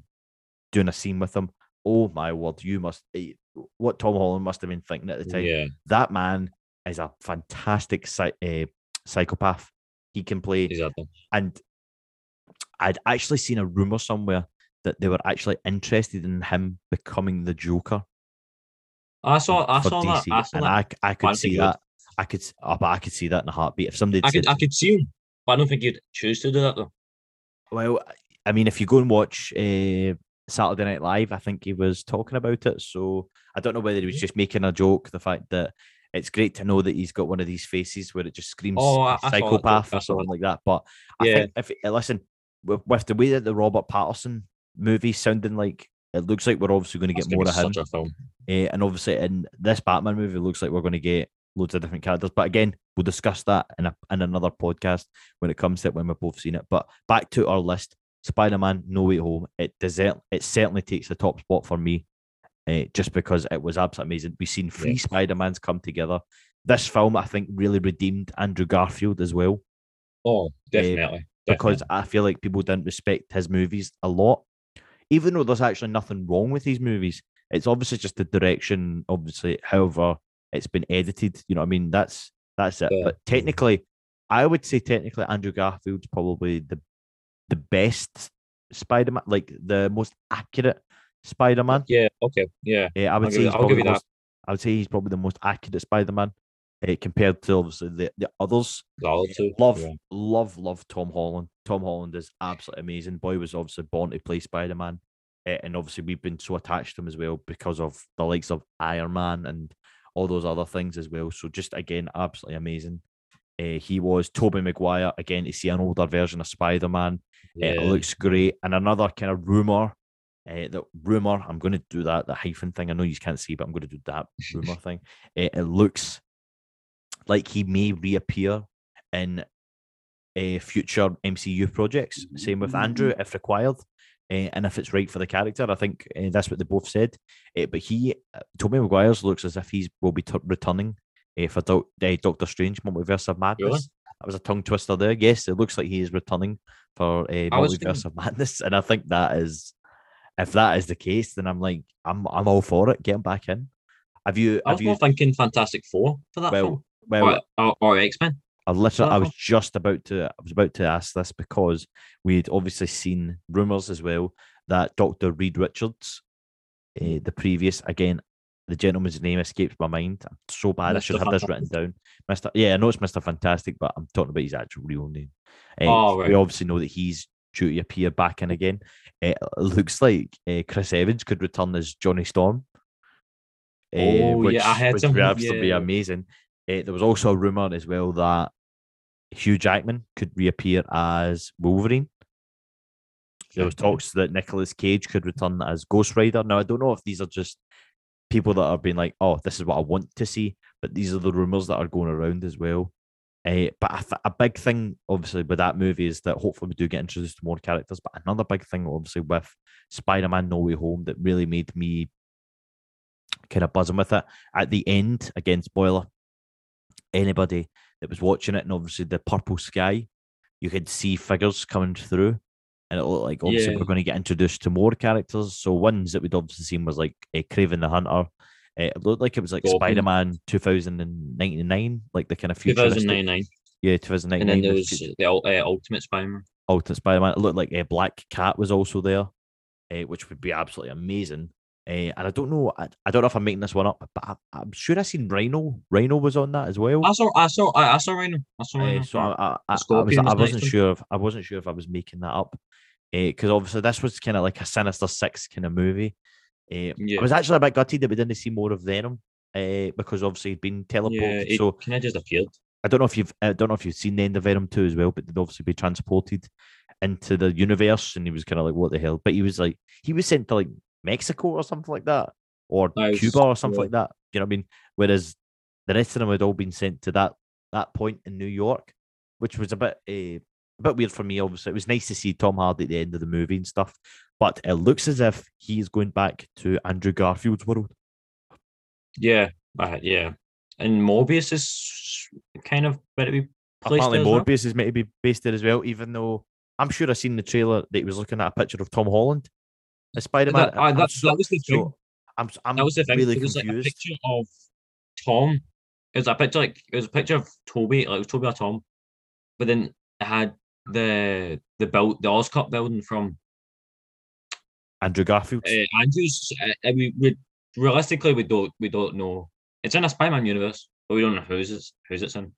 A: doing a scene with him, oh my word, you must eh, what Tom Holland must have been thinking at the time.
B: Yeah,
A: That man is a fantastic uh, psychopath. He can play,
B: exactly.
A: and I'd actually seen a rumor somewhere that they were actually interested in him becoming the Joker
B: I saw, I saw that. I saw
A: and
B: that.
A: I, I could
B: I
A: see
B: would-
A: that. I could, oh, but I could see that in a heartbeat. If somebody
B: I could, I could see him, but I don't think you'd choose to do that though.
A: well, I mean, if you go and watch uh, Saturday Night Live, I think he was talking about it. So I don't know whether he was
B: Mhm.
A: just making a joke. The fact that it's great to know that he's got one of these faces where it just screams
B: Oh, I- I saw that too.
A: psychopath
B: I
A: or something like that. But I
B: Yeah.
A: think if listen, with, with the way that the Robert Pattinson movie sounding like it looks like we're obviously going to get more of him.
B: film.
A: Eh, and obviously in this Batman movie, it looks like we're going to get loads of different characters. But again, we'll discuss that in a, in another podcast when it comes to it when we've both seen it. But back to our list, Spider-Man: No Way Home. It desert, it certainly takes the top spot for me, eh, just because it was absolutely amazing. We've seen three
B: Yeah.
A: Spider-Mans come together. This film, I think, really redeemed Andrew Garfield as well
B: Oh, definitely.
A: Because I feel like people didn't respect his movies a lot, even though there's actually nothing wrong with these movies. It's obviously just the direction, obviously, however it's been edited. You know what I mean? That's that's it.
B: Yeah.
A: But technically, I would say technically Andrew Garfield's probably the the best Spider-Man, like the most accurate Spider-Man.
B: yeah. Okay. Yeah.
A: Yeah, I would
B: I'll
A: say
B: give
A: he's
B: I'll
A: probably
B: give you
A: the
B: that.
A: most, I would say he's probably the most accurate Spider-Man uh, compared to obviously the, the others.
B: Two.
A: Love,
B: yeah.
A: love, love Tom Holland. Tom Holland is absolutely amazing. Boy was obviously born to play Spider Man. and obviously, we've been so attached to him as well because of the likes of Iron Man and all those other things as well. So, just again, absolutely amazing. Uh, he was Tobey Maguire again to see an older version of Spider Man.
B: Yeah.
A: It looks great. And another kind of rumor. Uh, the rumor, I'm going to do that, the hyphen thing. I know you can't see, but I'm going to do that rumor thing. Uh, it looks like he may reappear in uh, future MCU projects. Same with Andrew, if required, uh, and if it's right for the character. I think uh, that's what they both said. Uh, but he, uh, Tobey Maguire's looks as if he's will be t- returning uh, for uh, Doctor Strange: Multiverse of Madness.
B: Really?
A: That was a tongue twister there. Yes, it looks like he is returning for uh, Multiverse of Madness, and I think that is, if that is the case, then I'm like, I'm I'm all for it. Get him back in. Have you?
B: I was
A: you?
B: more thinking Fantastic Four for that
A: Well,
B: film.
A: Well,
B: Or, or, or X Men.
A: I literally, I
B: Uh-huh.
A: was just about to, I was about to ask this because we'd obviously seen rumors as well that Doctor Reed Richards, uh, the previous, again, the gentleman's name escapes my mind. I'm so bad. I should have this written down. Mister, yeah, I know it's Mister Fantastic, but I'm talking about his actual real name. Uh,
B: Oh,
A: We obviously know that he's due to appear back in again. Uh, it looks like uh, Chris Evans could return as Johnny Storm. uh,
B: Oh, yeah, I heard
A: which
B: some-
A: would absolutely be
B: yeah.
A: amazing. Uh, there was also a rumor as well that Hugh Jackman could reappear as Wolverine. There was talks that Nicolas Cage could return as Ghost Rider. Now I don't know if these are just people that are being like, "Oh, this is what I want to see," but these are the rumors that are going around as well. Uh, but th- a big thing, obviously, with that movie is that hopefully we do get introduced to more characters. But another big thing, obviously, with Spider-Man: No Way Home, that really made me kind of buzzing with it at the end. Again, spoiler. Anybody that was watching it, and obviously the purple sky, you could see figures coming through, and it looked like obviously
B: Yeah.
A: we're going to get introduced to more characters. So ones that we'd obviously seen was like uh, Kraven the Hunter. Uh, it looked like it was like. Spider Man 2099, like the kind of futuristic
B: 2099.
A: Yeah, 2009.
B: and then there was the uh, Ultimate Spider-Man.
A: Ultimate Spider-Man. It looked like a Black Cat was also there, uh, which would be absolutely amazing. Uh, and I don't know, I, I don't know if I'm making this one up, but I, I'm sure I seen Rhino. Rhino was on that as well.
B: I saw, I saw, I, I saw Rhino. I saw Rhino.
A: Uh, so I, I, I, was,
B: Scorpion
A: I
B: was
A: wasn't
B: next
A: sure if I wasn't sure if I was making that up, because obviously this was kind of like a Sinister Six kind of movie. Uh,
B: Yeah.
A: I was actually a bit gutted that we didn't see more of Venom, uh, because obviously he'd been
B: yeah,
A: teleported.
B: it
A: so
B: kind of just appeared.
A: I don't know if you've I don't know if you've seen the end of Venom 2 as well, but they'd obviously be transported into the universe and he was kind of like, what the hell? But he was like he was sent to like Mexico or something like that. Or
B: Nice,
A: Cuba or something
B: yeah.
A: like that. You know what I mean? Whereas the rest of them had all been sent to that that point in New York, which was a bit uh, a bit weird for me, obviously. It was nice to see Tom Hardy at the end of the movie and stuff. But it looks as if he's going back to Andrew Garfield's world.
B: Yeah, uh, yeah. And Morbius is kind of better be placed
A: Apparently,
B: well.
A: Morbius is meant to be based there as well, even though I'm sure I seen the trailer that he was looking at a picture of Tom Holland as Spider Man.
B: That, uh, that, that was the thing.
A: so I'm, I'm
B: that was the thing.
A: really
B: it was like a
A: confused.
B: picture of Tom. It was a picture like it was a picture of Tobey, like it was Tobey or Tom, but then it had the the build the Oscorp building from
A: Andrew Garfield.
B: uh, Andrews. Uh, we, we realistically we don't we don't know. It's in a Spider-Man universe, but we don't know who's it's who's it's in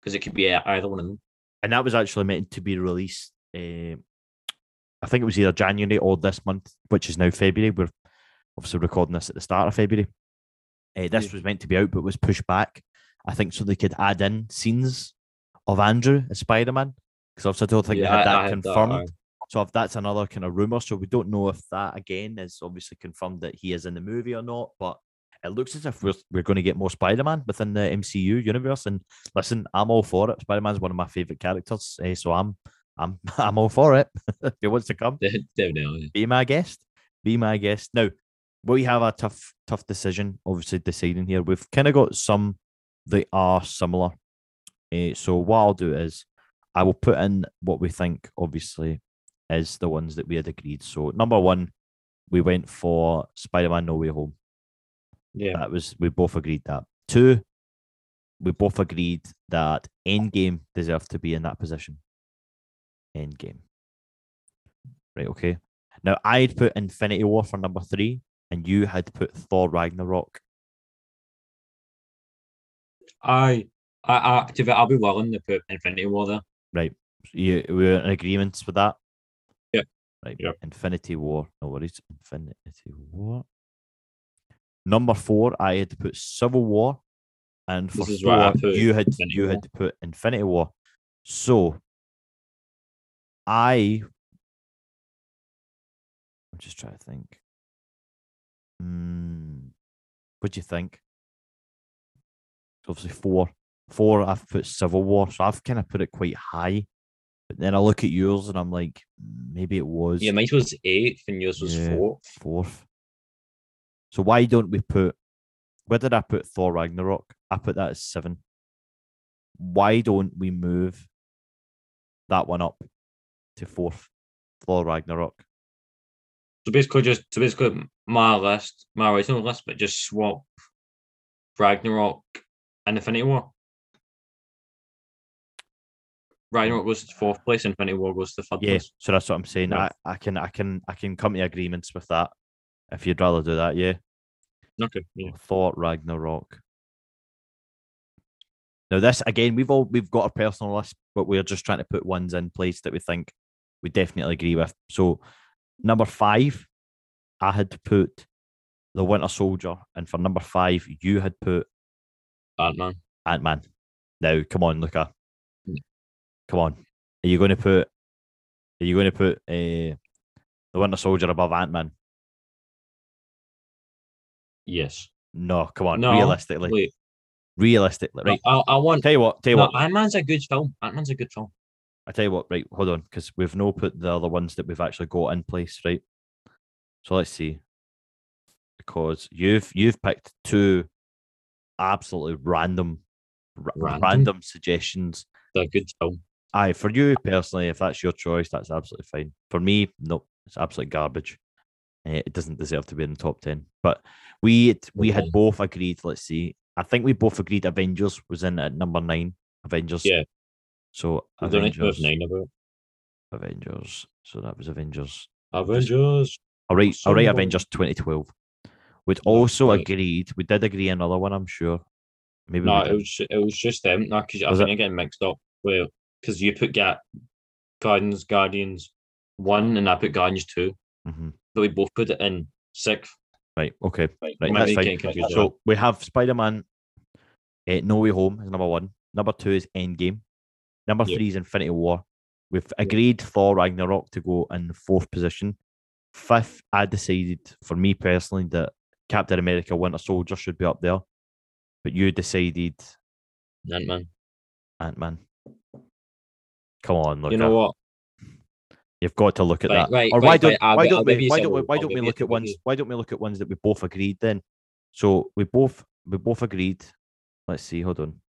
B: because it could be uh, either one of them.
A: and that was actually meant to be released. Uh, I think it was either January or this month, which is now February. We're obviously recording this at the start of February. Uh, this
B: Yeah.
A: was meant to be out, but was pushed back. I think so they could add in scenes of Andrew as Spider Man because obviously I don't think
B: Yeah,
A: they had that
B: had that,
A: confirmed.
B: aye.
A: so if that's another kind of rumor, so we don't know if that again is obviously confirmed that he is in the movie or not. But it looks as if we're we're going to get more Spider Man within the MCU universe. And listen, I'm all for it. Spider Man's one of my favorite characters, eh, so I'm I'm I'm all for it. if he wants to come,
B: Definitely.
A: be my guest. Be my guest. Now, we have a tough, tough decision, obviously, deciding here. We've kind of got some that are similar. Eh, so, what I'll do is I will put in what we think, obviously, is the ones that we had agreed. So, number one, we went for Spider Man No Way Home.
B: Yeah.
A: That was, we both agreed that. Two, we both agreed that Endgame deserved to be in that position. Endgame. Right, okay. Now I had put Infinity War for number three, and you had put Thor Ragnarok.
B: I, I, I, to be, I'll be willing to put Infinity War there.
A: Right. You we're in agreement with that?
B: Yeah.
A: Right.
B: Yeah.
A: Infinity War. No worries. Infinity War. Number four, I had to put Civil War. And for
B: This is where I put
A: you had
B: Infinity
A: you
B: War.
A: had to put Infinity War. So I I'm just trying to think. Hmm. What do you think? It's obviously four. Four, I've put Civil War, so I've kind of put it quite high. But then I look at yours and I'm like, "Mm, maybe it was
B: Yeah, mine was eighth and yours was
A: Yeah.
B: fourth.
A: fourth. So why don't we put? Where did I put Thor Ragnarok? I put that as seven. Why don't we move that one up to fourth? Thor Ragnarok.
B: So basically, just so basically, my list, my original list, but just swap Ragnarok and Infinity War. Ragnarok goes to fourth place, Infinity War goes to third
A: Yeah,
B: place.
A: so that's what I'm saying.
B: Yeah.
A: I, I can I can I can come to agreements with that. If you'd rather do that, yeah.
B: Okay, yeah.
A: Thor Ragnarok. Now this again, we've all we've got a personal list, but we're just trying to put ones in place that we think we definitely agree with. So number five, I had put the Winter Soldier, and for number five, you had put
B: Ant Man.
A: Ant Man. Now, come on, Luca.
B: Mm.
A: Come on. Are you going to put? Are you going to put uh, the Winter Soldier above Ant Man?
B: Yes.
A: No, come on.
B: No,
A: realistically,
B: Wait,
A: realistically, right?
B: I, I want.
A: Tell you what. Tell you
B: No,
A: what.
B: Ant Man's a good film. Ant Man's a good film.
A: I tell you what, right, hold on, because we've no put the other ones that we've actually got in place, right? So let's see. Because you've you've picked two absolutely random
B: Random?
A: random suggestions.
B: They're a good film.
A: Aye, for you personally, if that's your choice, that's absolutely fine. For me, no, it's absolute garbage. Eh, it doesn't deserve to be in the top ten. But we we had
B: Okay.
A: both agreed. Let's see. I think we both agreed Avengers was in at number nine. Avengers.
B: Yeah.
A: So
B: We don't need to move
A: Avengers,
B: nine about.
A: Avengers. So that was Avengers.
B: Avengers.
A: All right, all right. Avengers 2012. We'd also
B: right.
A: agreed. We did agree another one. I'm sure. Maybe
B: No, it was it was just them. No, because I
A: Was
B: think
A: it?
B: you're getting mixed up. Well, because you put Ga- Guardians Guardians one and I put Guardians two,
A: Mhm.
B: but we both put it in sixth.
A: Right. Okay.
B: Right,
A: Right. That's fine. So we have Spider Man. Uh, no Way Home is number one. Number two is Endgame. Number
B: Yep.
A: three is Infinity War. We've agreed Thor Ragnarok to go in fourth position. Fifth, I decided for me personally that Captain America Winter Soldier should be up there. But you decided
B: Ant Man.
A: Ant Man. Come on, look.
B: You know what?
A: You've got to look at
B: Right,
A: that.
B: right,
A: or why
B: right,
A: don't why don't we why don't we why don't we look at ones why don't we look at ones that we both agreed then? So we both we both agreed. Let's see, hold on.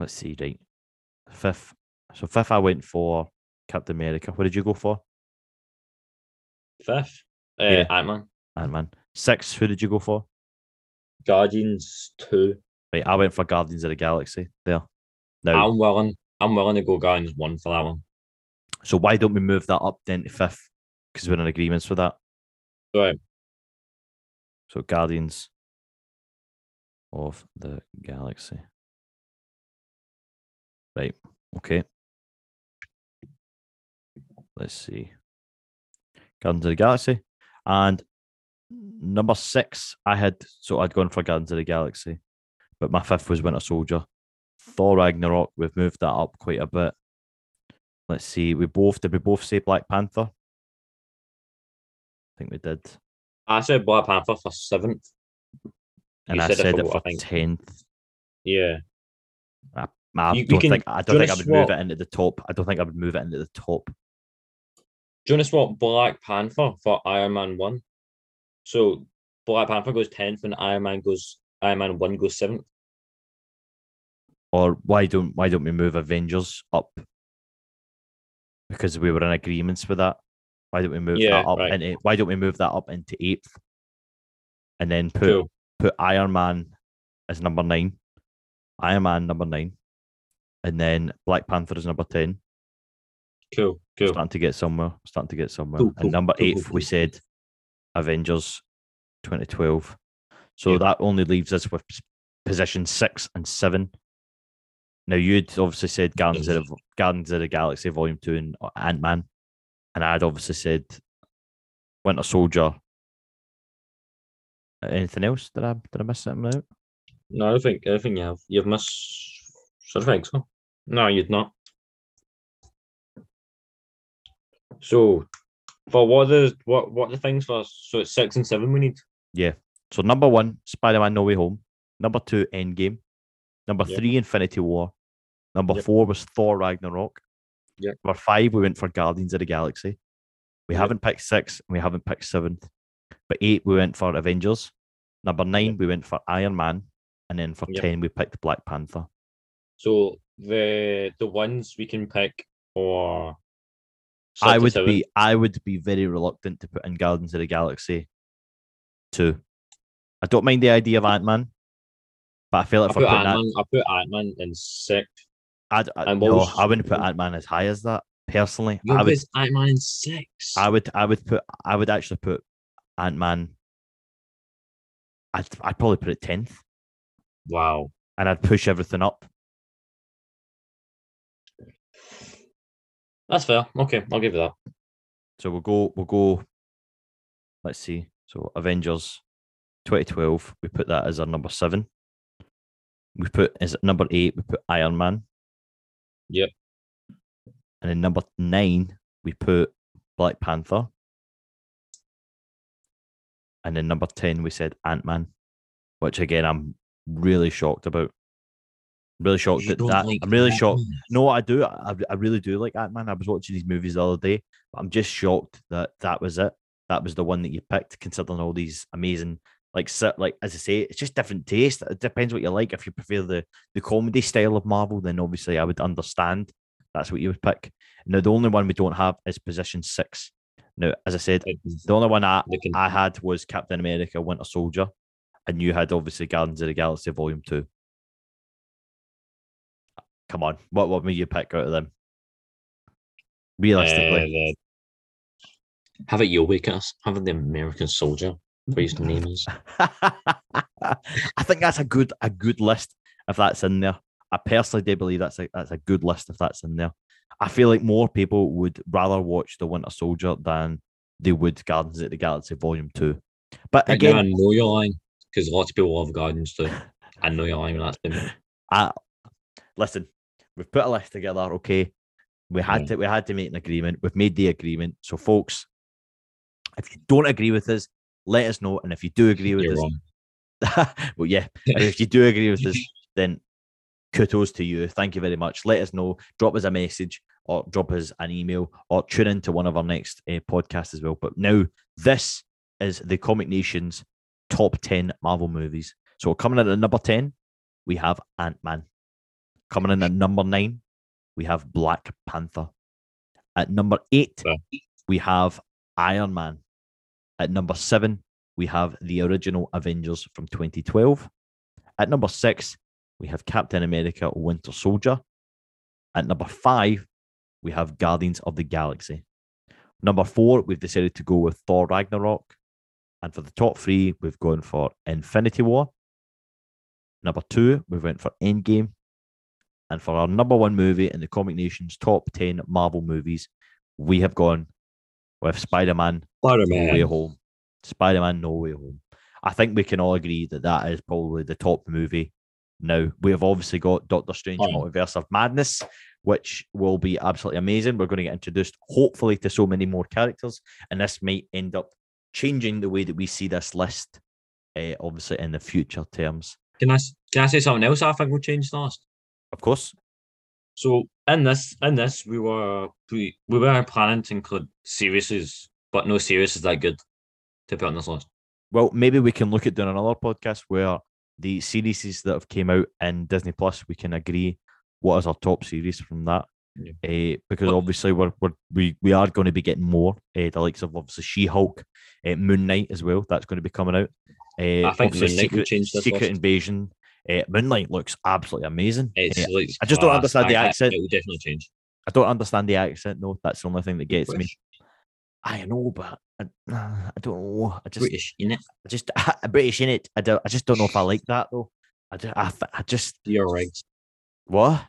A: Let's see, right. Fifth. So fifth I went for Captain America. What did you go for?
B: Fifth. Uh,
A: Yeah.
B: Ant Man.
A: Ant Man. Sixth, who did you go for?
B: Guardians two.
A: Right, I went for Guardians of the Galaxy. There. Now
B: I'm willing. I'm willing to go Guardians one for that one.
A: so why don't we move that up then to fifth? Because we're in agreements with that.
B: Right.
A: So Guardians of the Galaxy. Right. Okay. Let's see. Guardians of the Galaxy. And number six, I had so I'd gone for Guardians of the Galaxy, but my fifth was Winter Soldier. Thor Ragnarok, we've moved that up quite a bit. Let's see. We both did we both say Black Panther? I think we did.
B: I said Black Panther for seventh.
A: And
B: You
A: I
B: said it
A: said
B: for
A: it for tenth.
B: Yeah.
A: I
B: You-
A: don't
B: can-
A: think I
B: do
A: don't
B: you
A: think I would move it into the top. I don't think I would move it into the top.
B: Do you know what? Black Panther for Iron Man one. So Black Panther goes tenth, and Iron Man goes Iron Man one goes seventh.
A: Or why don't why don't we move Avengers up? Because we were in agreements with that. Why don't we move
B: Yeah,
A: that up
B: right.
A: into why don't we move that up into eighth? And then put
B: Cool.
A: put Iron Man as number nine. Iron Man number nine. And then Black Panther is number ten.
B: Cool. Cool.
A: Starting to get somewhere. Starting to get somewhere.
B: Cool, cool,
A: and number
B: cool,
A: eighth, we said Avengers 2012. So
B: Yeah.
A: that only leaves us with position six and seven. Now you'd obviously said Guardians of the, Guardians of the Galaxy Volume Two and uh, Ant Man, and I'd obviously said Winter Soldier. Anything else? that I did I miss something out?
B: No, I think I think you have you've missed. I think so. No, you'd not. So, for what the what what the things for? So it's six and seven we need. Yeah.
A: So number one, Spider Man No Way Home. Number two, Endgame. Number
B: Yep.
A: three, Infinity War. Number
B: Yep.
A: four was Thor Ragnarok.
B: Yep.
A: Number five, we went for Guardians of the Galaxy. We
B: Yep.
A: haven't picked six, and we haven't picked seventh. But eight, we went for Avengers. Number nine, we went for Iron Man. And then for
B: Yep.
A: 10, we picked Black Panther.
B: So the the ones we can pick or
A: I would be I would be very reluctant to put in Guardians of the Galaxy two. I don't mind the idea of Ant Man, but I feel like I put
B: Ant
A: that,
B: Man. I put Ant Man in sixth.
A: I'd,
B: uh, I,
A: no,
B: was,
A: I wouldn't put Ant Man as high as that personally. I would,
B: Ant Man in six.
A: I would, I would put, I would actually put Ant Man. I'd, I'd probably put it tenth,
B: wow.
A: and I'd push everything up.
B: That's fair. Okay, I'll give you that.
A: So we'll go, we'll go. Let's see. So Avengers, 2012. We put that as our number seven. We put as number eight. We put Iron Man.
B: Yep.
A: And then number nine, we put Black Panther. And then number 10, we said Ant Man, which again, I'm really shocked about. Really shocked at that.
B: like
A: I'm really shocked.
B: Ant-Man?
A: No, I do. I, I really do like Ant Man. I was watching these movies the other day, but I'm just shocked that that was it. That was the one that you picked, considering all these amazing, like, like as I say, it's just different taste. It depends what you like. If you prefer the the comedy style of Marvel, then obviously I would understand. That's what you would pick. Now, the only one we don't have is position six. Now, as I said, the only one I, I had was Captain America: Winter Soldier, and you had obviously Guardians of the Galaxy Volume Two. Come on, what what would you pick out of them? Realistically,
B: Uh, have it your weakest. Have it the American Soldier. What his name is.
A: I think that's a good a good list if that's in there. I personally do believe that's a that's a good list if that's in there. I feel like more people would rather watch The Winter Soldier than they would Guardians of the Galaxy Volume Two. But
B: again, I know you're lying because lots of people love Guardians too. I know you're lying. That's been
A: I listen. We've put a list together. Okay, we had to we had to make an agreement. We've made the agreement. So, folks, if you don't agree with us, let us know. And if you do agree with
B: you're
A: us, well, yeah. If you do agree with this, then kudos to you. Thank you very much. Let us know. Drop us a message or drop us an email or tune into one of our next uh, podcasts as well. But now, this is the Comic Nation's top 10 Marvel movies. So coming in at number 10, we have Ant Man. Coming in at number nine, we have Black Panther. At number eight,
B: Yeah.
A: we have Iron Man. At number seven, we have the original Avengers from 2012. At number six, we have Captain America Winter Soldier. At number five, we have Guardians of the Galaxy. Number four, we've decided to go with Thor Ragnarok. And for the top three, we've gone for Infinity War. Number two, we went for Endgame. And for our number one movie in the Comic Nation's top 10 Marvel movies, we have gone with Spider Man no Way. Home. Spider Man No Way Home. I think we can all agree that that is probably the top movie. Now, we have obviously got Doctor Strange
B: Oh.
A: Multiverse of Madness, which will be absolutely amazing. We're going to get introduced, hopefully, to so many more characters, and this might end up changing the way that we see this list, uh, obviously, in the future terms.
B: Can I can I say something else? I think will change the last.
A: Of course,
B: So in this in this we were we, we were planning to include series, but no series is that good to put on this list.
A: Well, maybe we can look at doing another podcast where the series that have came out in Disney Plus, we can agree what is our top series from that.
B: Yeah.
A: Uh, because obviously we're, we're we we are going to be getting more. Uh, the likes of obviously She Hulk, uh, Moon Knight as well. That's going to be coming out. Uh,
B: I think Moon Knight
A: Secret, Secret. Invasion. Uh, Moon Knight looks absolutely amazing.
B: It's
A: Uh,
B: like
A: I just don't understand the
B: I- I-
A: accent.
B: It will definitely change.
A: I don't understand the accent though. That's the only thing that gets me. I know, but I, I don't know. I just
B: British, innit?
A: I just a British in it. I don't. I just don't know if I like that though. I just, I, I just
B: GRX.
A: what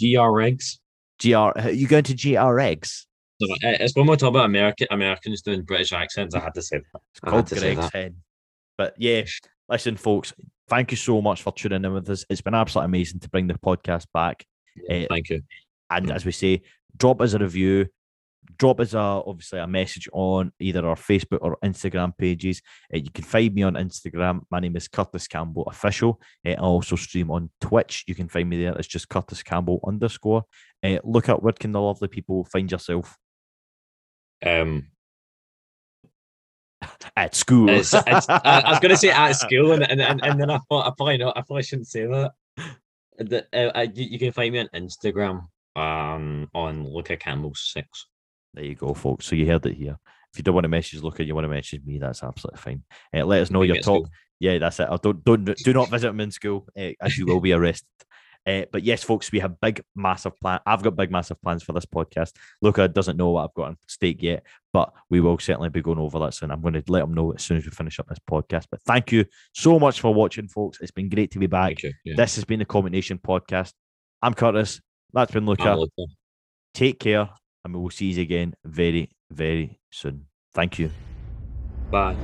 B: GRX.
A: gr? are You going to GRX?
B: So, uh, It's when we talk about American Americans doing British accents. I had to say that.
A: It's called Greg's. Head. But yeah, listen, folks. Thank you so much for tuning in with us. It's been absolutely amazing to bring the podcast back. Eh,
B: Thank you.
A: And as we say, drop us a review. Drop us a obviously a message on either our Facebook or Instagram pages. Uh, you can find me on Instagram. My name is Curtis Campbell Official. Uh, I also stream on Twitch. You can find me there. It's just Curtis Campbell underscore. Uh, look at where can the lovely people find yourself
B: Um,
A: at school.
B: I, I was going to say at school, and, and, and, and then I thought I probably not. I probably shouldn't say that. The, uh, I, you, you can find me on Instagram. Um, on Luca Campbell six.
A: There you go, folks. So you heard it here. If you don't want to message Luca, you want to message me, that's absolutely fine. Uh, let us know
B: Meet
A: your top.
B: school.
A: Yeah, that's it. Or don't don't do not visit him in school, uh, as you will be arrested. Uh, but yes, folks, we have big, massive plan. I've got big, massive plans for this podcast. Luca doesn't know what I've got on stake yet, but we will certainly be going over that soon. I'm going to let him know as soon as we finish up this podcast. But thank you so much for watching, folks. It's been great to be back.
B: You. Yeah.
A: This has been the Comic Nation Podcast. I'm Curtis. That's been Luca.
B: Luca.
A: Take care, and we will see you again very, very soon. Thank you.
B: Bye.